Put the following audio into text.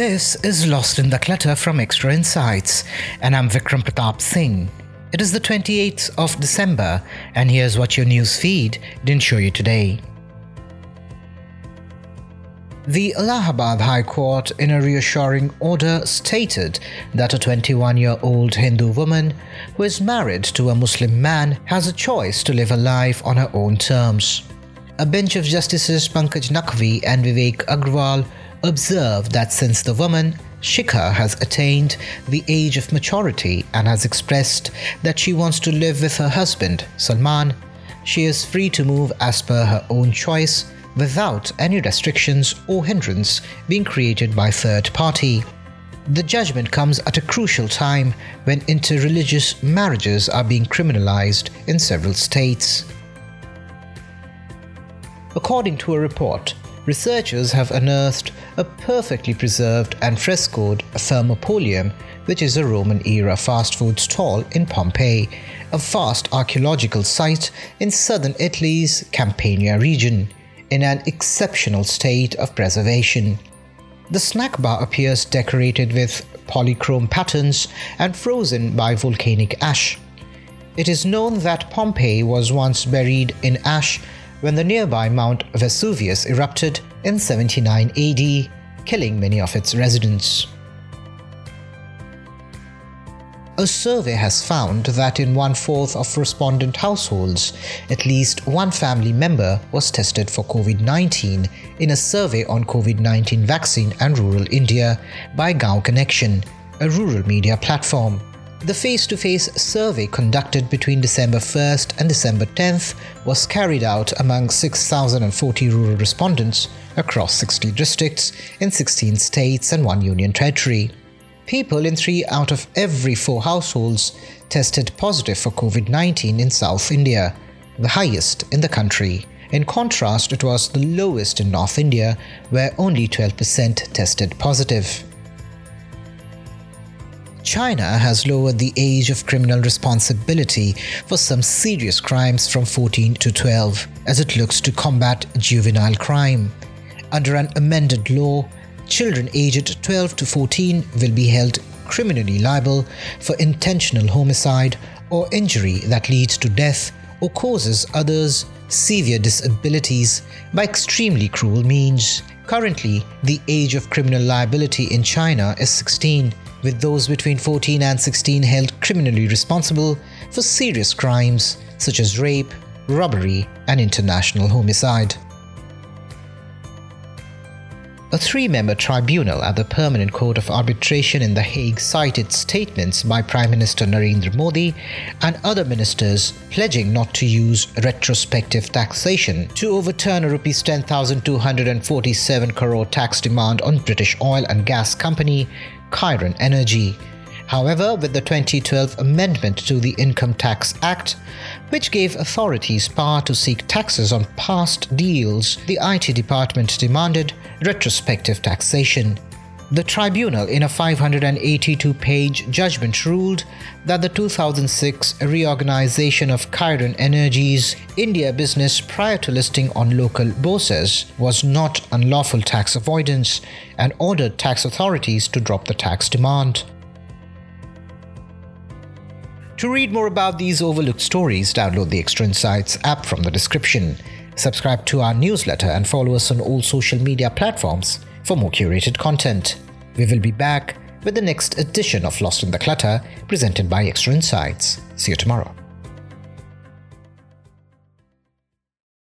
This is Lost in the Clutter from Extra Insights, and I'm Vikram Pratap Singh. It is the 28th of December, and here's what your news feed didn't show you today. The Allahabad High Court, in a reassuring order, stated that a 21 year old Hindu woman who is married to a Muslim man has a choice to live a life on her own terms. A bench of Justices Pankaj Naqvi and Vivek Agrawal observed that since the woman, Shikha, has attained the age of maturity and has expressed that she wants to live with her husband, Salman, she is free to move as per her own choice without any restrictions or hindrance being created by third party. The judgment comes at a crucial time when interreligious marriages are being criminalized in several states. According to a report, researchers have unearthed a perfectly preserved and frescoed Thermopolium, which is a Roman era fast food stall in Pompeii, a vast archaeological site in southern Italy's Campania region, in an exceptional state of preservation. The snack bar appears decorated with polychrome patterns and frozen by volcanic ash. It is known that Pompeii was once buried in ash when the nearby Mount Vesuvius erupted in 79 AD, killing many of its residents. A survey has found that in one fourth of respondent households, at least one family member was tested for COVID 19 in a survey on COVID 19 vaccine and rural India by Gaon Connection, a rural media platform. The face to face survey conducted between December 1st and December 10th was carried out among 6,040 rural respondents across 60 districts in 16 states and one union territory. People in three out of every four households tested positive for COVID 19 in South India, the highest in the country. In contrast, it was the lowest in North India, where only 12% tested positive. China has lowered the age of criminal responsibility for some serious crimes from 14 to 12 as it looks to combat juvenile crime. Under an amended law, children aged 12 to 14 will be held criminally liable for intentional homicide or injury that leads to death or causes others severe disabilities by extremely cruel means. Currently, the age of criminal liability in China is 16 with those between 14 and 16 held criminally responsible for serious crimes such as rape, robbery, and international homicide. A three member tribunal at the Permanent Court of Arbitration in The Hague cited statements by Prime Minister Narendra Modi and other ministers pledging not to use retrospective taxation to overturn a Rs 10,247 crore tax demand on British oil and gas company Cairn Energy. However, with the 2012 amendment to the Income Tax Act, which gave authorities power to seek taxes on past deals, the IT department demanded retrospective taxation. The tribunal, in a 582 page judgment, ruled that the 2006 reorganization of Cairn Energy's India business prior to listing on local bourses was not unlawful tax avoidance and ordered tax authorities to drop the tax demand. To read more about these overlooked stories, download the Extra Insights app from the description. Subscribe to our newsletter and follow us on all social media platforms for more curated content. We will be back with the next edition of Lost in the Clutter presented by Extra Insights. See you tomorrow.